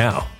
now.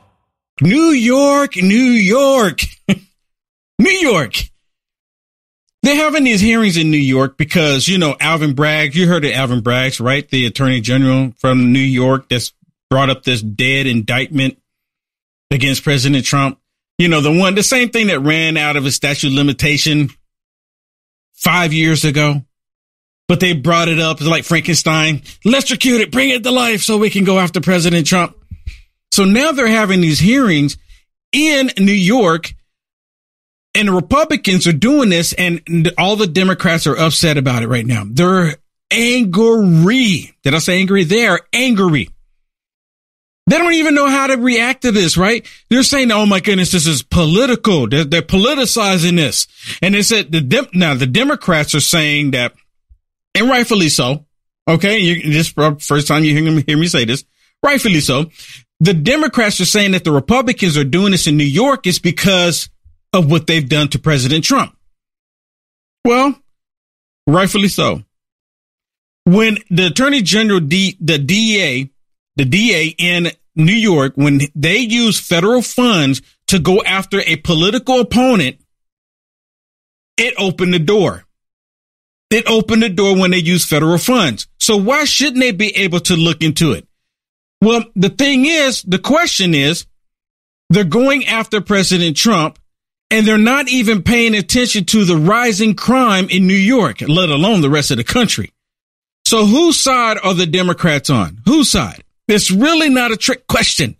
New York, New York, New York. They're having these hearings in New York because, you know, Alvin Bragg, you heard of Alvin Bragg, right? The attorney general from New York that's brought up this dead indictment against President Trump. You know, the one, the same thing that ran out of a statute limitation five years ago, but they brought it up like Frankenstein, electrocute it, bring it to life so we can go after President Trump. So now they're having these hearings in New York and the Republicans are doing this and all the Democrats are upset about it right now. They're angry. Did I say angry? They are angry. They don't even know how to react to this, right? They're saying, "Oh my goodness, this is political." They're, they're politicizing this, and they said the Dem- now the Democrats are saying that, and rightfully so. Okay, you, this first time you hear me, hear me say this. rightfully so. The Democrats are saying that the Republicans are doing this in New York is because of what they've done to President Trump. Well, rightfully so. When the Attorney General, D, the DA, the DA in New York, when they use federal funds to go after a political opponent, it opened the door. It opened the door when they use federal funds. So why shouldn't they be able to look into it? Well, the thing is, the question is, they're going after President Trump and they're not even paying attention to the rising crime in New York, let alone the rest of the country. So whose side are the Democrats on? Whose side? It's really not a trick question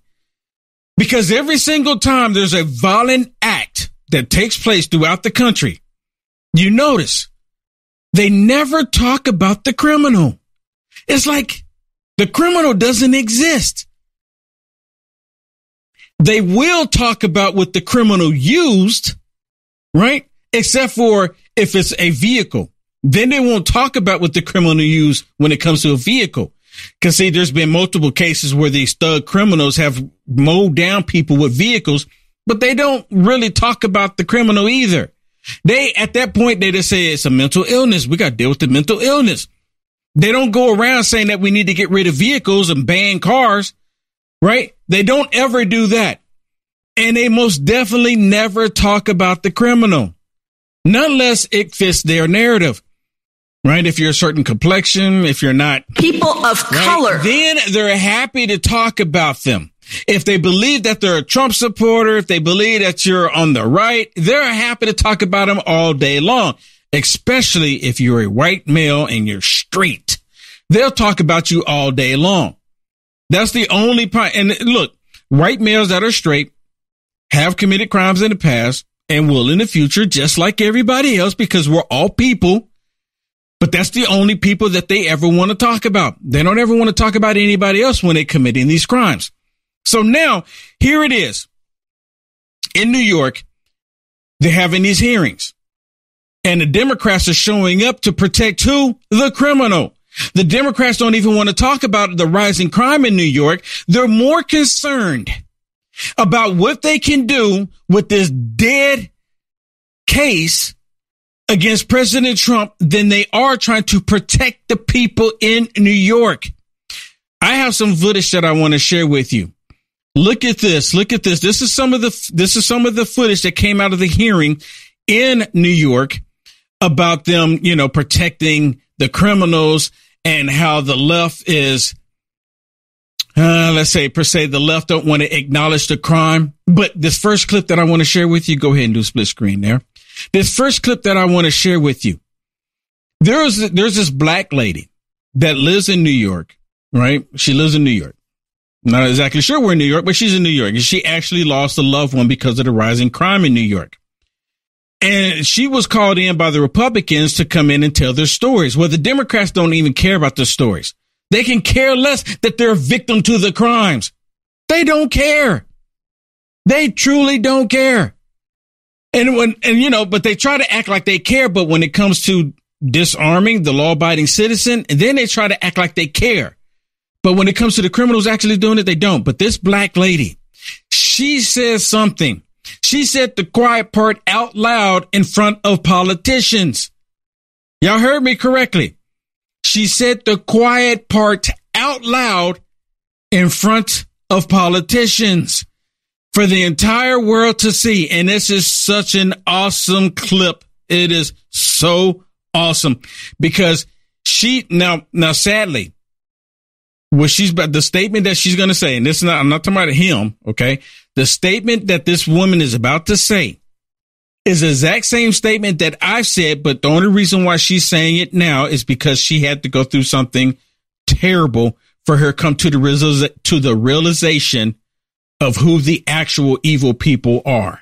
because every single time there's a violent act that takes place throughout the country, you notice they never talk about the criminal. It's like the criminal doesn't exist. They will talk about what the criminal used, right? Except for if it's a vehicle. Then they won't talk about what the criminal used when it comes to a vehicle. Cause see, there's been multiple cases where these thug criminals have mowed down people with vehicles, but they don't really talk about the criminal either. They, at that point, they just say it's a mental illness. We got to deal with the mental illness. They don't go around saying that we need to get rid of vehicles and ban cars, right? They don't ever do that. And they most definitely never talk about the criminal, none less it fits their narrative, right? If you're a certain complexion, if you're not people of right, color, then they're happy to talk about them. If they believe that they're a Trump supporter, if they believe that you're on the right, they're happy to talk about them all day long, especially if you're a white male and you're straight. They'll talk about you all day long. That's the only part. And look, white males that are straight have committed crimes in the past and will in the future, just like everybody else, because we're all people. But that's the only people that they ever want to talk about. They don't ever want to talk about anybody else when they're committing these crimes. So now here it is in New York. They're having these hearings and the Democrats are showing up to protect who? The criminal. The Democrats don't even want to talk about the rising crime in New York. They're more concerned about what they can do with this dead case against President Trump than they are trying to protect the people in New York. I have some footage that I want to share with you. Look at this. Look at this. This is some of the this is some of the footage that came out of the hearing in New York about them, you know, protecting the criminals and how the left is uh, let's say per se the left don't want to acknowledge the crime. But this first clip that I want to share with you, go ahead and do split screen there. This first clip that I want to share with you. There's there's this black lady that lives in New York, right? She lives in New York. Not exactly sure where in New York, but she's in New York and she actually lost a loved one because of the rising crime in New York. And she was called in by the Republicans to come in and tell their stories. Well, the Democrats don't even care about their stories. They can care less that they're a victim to the crimes. They don't care. They truly don't care. And when, and you know, but they try to act like they care. But when it comes to disarming the law abiding citizen, and then they try to act like they care. But when it comes to the criminals actually doing it, they don't. But this black lady, she says something. She said the quiet part out loud in front of politicians. Y'all heard me correctly. She said the quiet part out loud in front of politicians for the entire world to see. And this is such an awesome clip. It is so awesome because she now, now sadly, what she's but the statement that she's going to say, and this is not, I'm not talking about him. Okay. The statement that this woman is about to say is the exact same statement that I've said, but the only reason why she's saying it now is because she had to go through something terrible for her come to the to the realization of who the actual evil people are.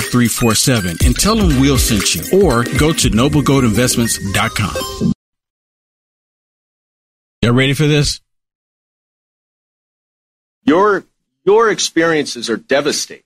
5347 and tell them we'll sent you or go to noblegoldinvestments.com. Y'all ready for this? Your your experiences are devastating.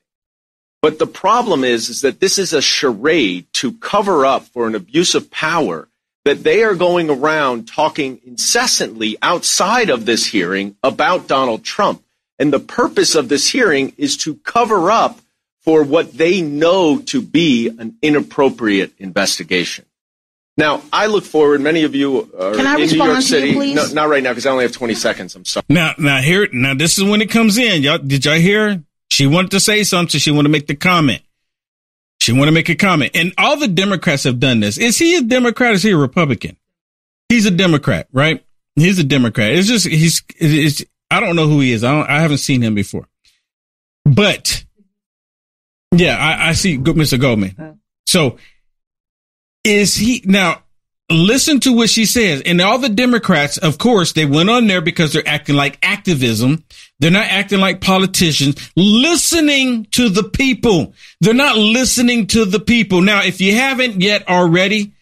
But the problem is, is that this is a charade to cover up for an abuse of power that they are going around talking incessantly outside of this hearing about Donald Trump. And the purpose of this hearing is to cover up for what they know to be an inappropriate investigation. Now, I look forward. Many of you are Can I in New York respond to you, City. please? no, not right now because I only have 20 seconds. I'm sorry. Now, now here, now this is when it comes in. Y'all, did y'all hear? She wanted to say something. She wanted to make the comment. She wanted to make a comment. And all the Democrats have done this. Is he a Democrat? Or is he a Republican? He's a Democrat, right? He's a Democrat. It's just, he's, it's, I don't know who he is. I don't, I haven't seen him before, but yeah, I, I see good Mr. Goldman. Uh-huh. So is he now listen to what she says. And all the democrats of course they went on there because they're acting like activism. They're not acting like politicians. Listening to the people. They're not listening to the people. Now if you haven't yet already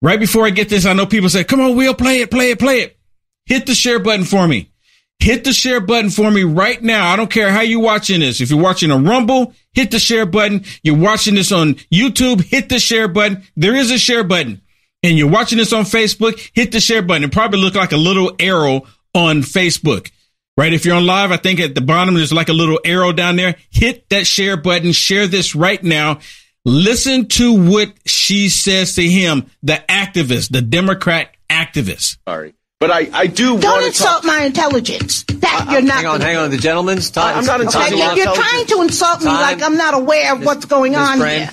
right before i get this i know people say come on we'll play it play it play it. Hit the share button for me hit the share button for me right now. I don't care how you're watching this. If you're watching a Rumble, hit the share button. You're watching this on YouTube, hit the share button. There is a share button. And you're watching this on Facebook, hit the share button. It probably look like a little arrow on Facebook. Right? If you're on live, I think at the bottom there's like a little arrow down there. Hit that share button. Share this right now. Listen to what she says to him, the activist, the Democrat activist. Sorry. But I, I do Don't want to insult talk. my intelligence. That uh, you're not. Hang on, gonna hang on. do. The gentleman's time. I'm not insulting Okay, you. you're, trying to insult me Time. like I'm not aware of Ms. what's going Ms. on Brame, here.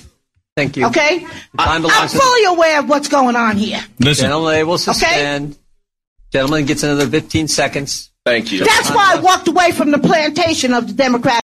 Thank you. Okay, I'm belongs to fully aware of what's going on here. Listen. Gentlemen, they will suspend. Gentleman gets another 15 seconds. Thank you. That's why I walked away from the plantation of the Democrat.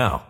now.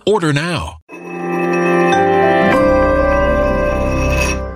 Order now.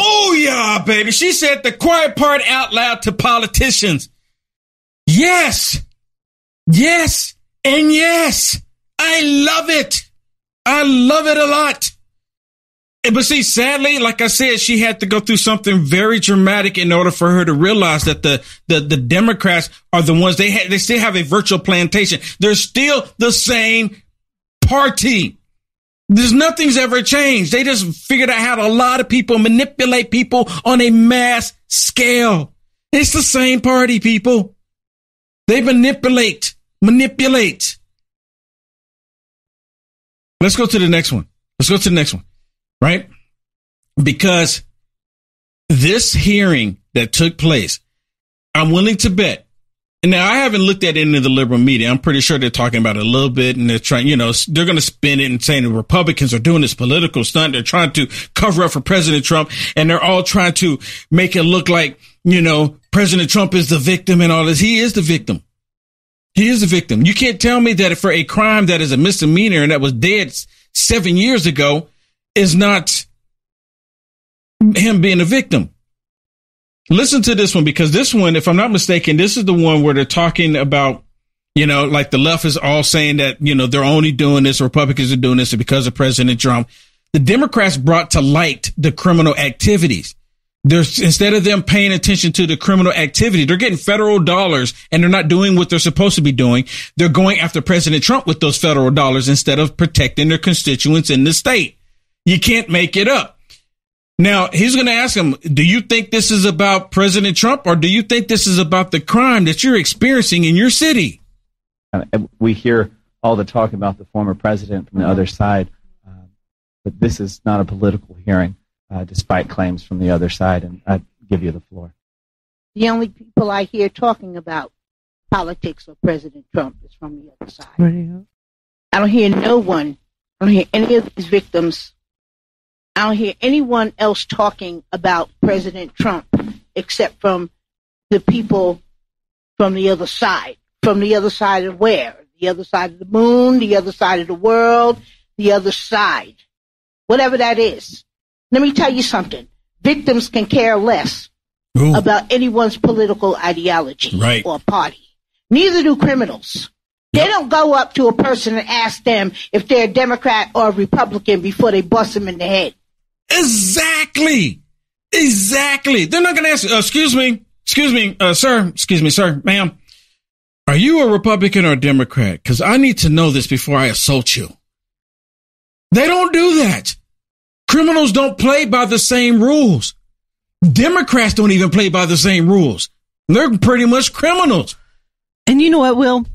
Booyah, baby. She said the quiet part out loud to politicians. Yes. Yes. And yes. I love it. I love it a lot. But see, sadly, like I said, she had to go through something very dramatic in order for her to realize that the, the, the Democrats are the ones they ha- they still have a virtual plantation. They're still the same party. There's nothing's ever changed. They just figured out how to a lot of people manipulate people on a mass scale. It's the same party, people. They manipulate, manipulate. Let's go to the next one. Let's go to the next one, right? Because this hearing that took place, I'm willing to bet now I haven't looked at any of the liberal media. I'm pretty sure they're talking about it a little bit and they're trying, you know, they're going to spin it and saying the Republicans are doing this political stunt. They're trying to cover up for President Trump and they're all trying to make it look like, you know, President Trump is the victim and all this. He is the victim. He is the victim. You can't tell me that for a crime that is a misdemeanor and that was dead seven years ago is not him being a victim. Listen to this one because this one, if I'm not mistaken, this is the one where they're talking about, you know, like the left is all saying that, you know, they're only doing this, Republicans are doing this because of President Trump. The Democrats brought to light the criminal activities. There's instead of them paying attention to the criminal activity, they're getting federal dollars and they're not doing what they're supposed to be doing. They're going after President Trump with those federal dollars instead of protecting their constituents in the state. You can't make it up. Now he's going to ask him, do you think this is about President Trump or do you think this is about the crime that you're experiencing in your city? We hear all the talk about the former president from the other side, uh, but this is not a political hearing, uh, despite claims from the other side. And I give you the floor. The only people I hear talking about politics or President Trump is from the other side. I don't hear no one. I don't hear any of these victims I don't hear anyone else talking about President Trump except from the people from the other side. From the other side of where? The other side of the moon, the other side of the world, the other side. Whatever that is. Let me tell you something. Victims can care less Ooh. about anyone's political ideology right. or party. Neither do criminals. They don't go up to a person and ask them if they're a Democrat or a Republican before they bust them in the head. Exactly. Exactly. They're not going to ask, uh, excuse me, excuse me, uh, sir, excuse me, sir, ma'am. Are you a Republican or a Democrat? Because I need to know this before I assault you. They don't do that. Criminals don't play by the same rules. Democrats don't even play by the same rules. They're pretty much criminals. And you know what, Will?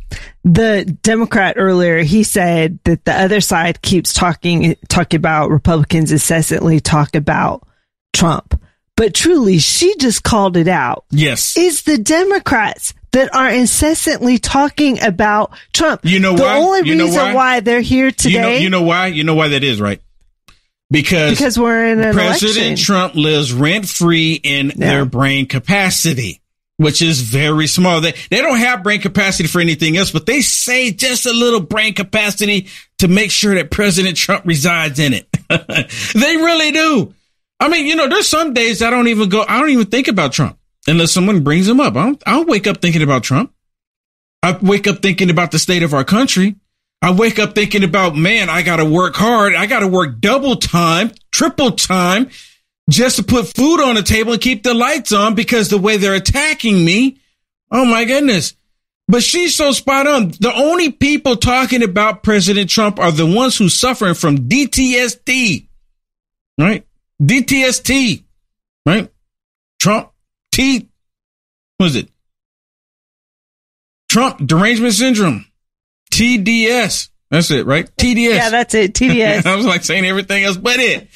The Democrat earlier, he said that the other side keeps talking, talking about Republicans incessantly talk about Trump. But truly, she just called it out. Yes. It's the Democrats that are incessantly talking about Trump. You know the why? The only you reason why? why? they're here today. You know, you know why? You know why that is, right? Because, because we're in an President election. Trump lives rent free in yeah. their brain capacity which is very small. They they don't have brain capacity for anything else, but they say just a little brain capacity to make sure that President Trump resides in it. they really do. I mean, you know, there's some days I don't even go, I don't even think about Trump unless someone brings him up. I don't, I don't wake up thinking about Trump. I wake up thinking about the state of our country. I wake up thinking about, man, I got to work hard. I got to work double time, triple time just to put food on the table and keep the lights on because the way they're attacking me. Oh my goodness. But she's so spot on. The only people talking about President Trump are the ones who suffering from DTSD, right? DTST, right? Trump T, what is it? Trump derangement syndrome, TDS. That's it, right? TDS. Yeah, that's it. TDS. I was like saying everything else but it.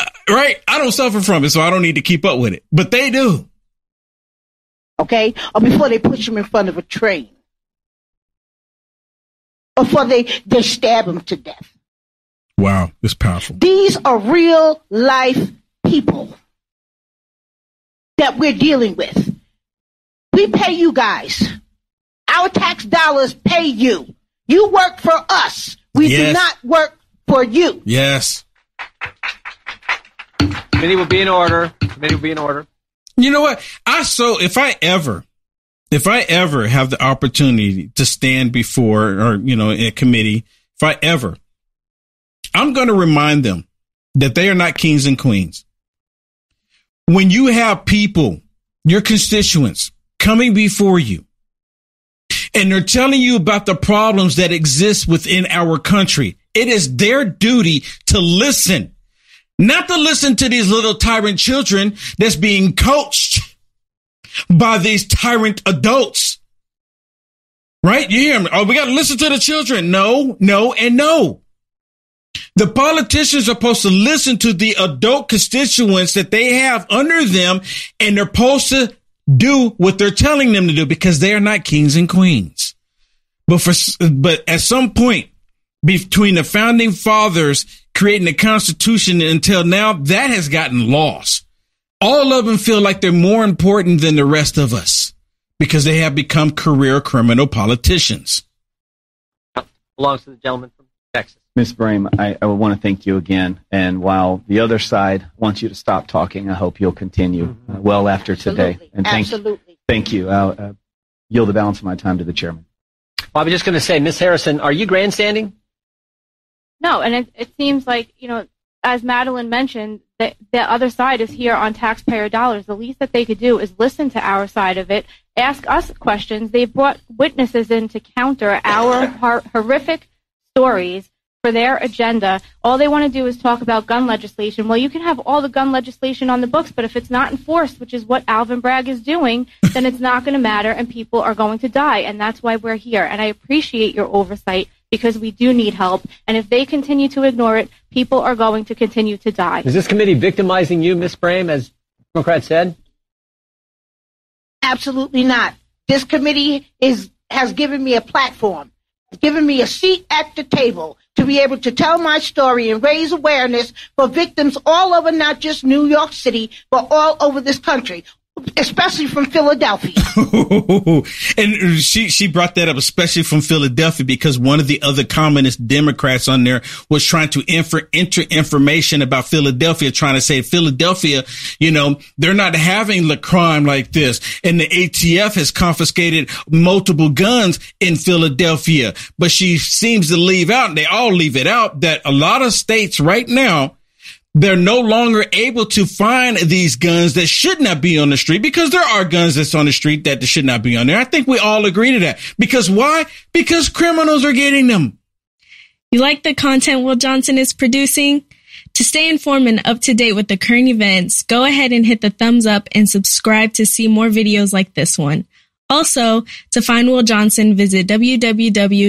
Uh, right? I don't suffer from it, so I don't need to keep up with it. But they do. Okay? Or before they push him in front of a train. Or before they, they stab him to death. Wow, it's powerful. These are real life people that we're dealing with. We pay you guys. Our tax dollars pay you. You work for us. We Yes. do not work for you. Yes. Committee will be in order. Committee will be in order. You know what? I so if I ever, if I ever have the opportunity to stand before or you know in a committee, if I ever, I'm going to remind them that they are not kings and queens. When you have people, your constituents coming before you, and they're telling you about the problems that exist within our country, it is their duty to listen not to listen to these little tyrant children that's being coached by these tyrant adults. Right? You hear me? Oh, we got to listen to the children. No, no, and no. The politicians are supposed to listen to the adult constituents that they have under them, and they're supposed to do what they're telling them to do because they are not kings and queens. But for, but at some point between the founding fathers creating the Constitution until now, that has gotten lost. All of them feel like they're more important than the rest of us because they have become career criminal politicians. Belongs to the gentleman from Texas. Ms. Brame, I, I want to thank you again. And while the other side wants you to stop talking, I hope you'll continue uh, well after today. Absolutely. And thank, Absolutely. thank you. I'll uh, yield the balance of my time to the chairman. Well, I was just going to say, Miss Harrison, are you grandstanding? No, and it, it seems like, you know, as Madeline mentioned, the, the other side is here on taxpayer dollars. The least that they could do is listen to our side of it, ask us questions. They've brought witnesses in to counter our hor- horrific stories for their agenda. All they want to do is talk about gun legislation. Well, you can have all the gun legislation on the books, but if it's not enforced, which is what Alvin Bragg is doing, then it's not going to matter and people are going to die. And that's why we're here. And I appreciate your oversight because we do need help. And if they continue to ignore it, people are going to continue to die. Is this committee victimizing you, Miss Brame, as Democrats said? Absolutely not. This committee is has given me a platform, given me a seat at the table to be able to tell my story and raise awareness for victims all over not just New York City, but all over this country, especially from Philadelphia. and she she brought that up, especially from Philadelphia, because one of the other communist Democrats on there was trying to enter information about Philadelphia, trying to say Philadelphia, you know, they're not having the crime like this, and the ATF has confiscated multiple guns in Philadelphia. But she seems to leave out, and they all leave it out, that a lot of states right now they're no longer able to find these guns that should not be on the street because there are guns that's on the street that should not be on there. I think we all agree to that. Because why? Because criminals are getting them. You like the content Will Johnson is producing? To stay informed and up to date with the current events, go ahead and hit the thumbs up and subscribe to see more videos like this one. Also, to find Will Johnson, visit www.uaf.media.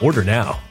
Order now.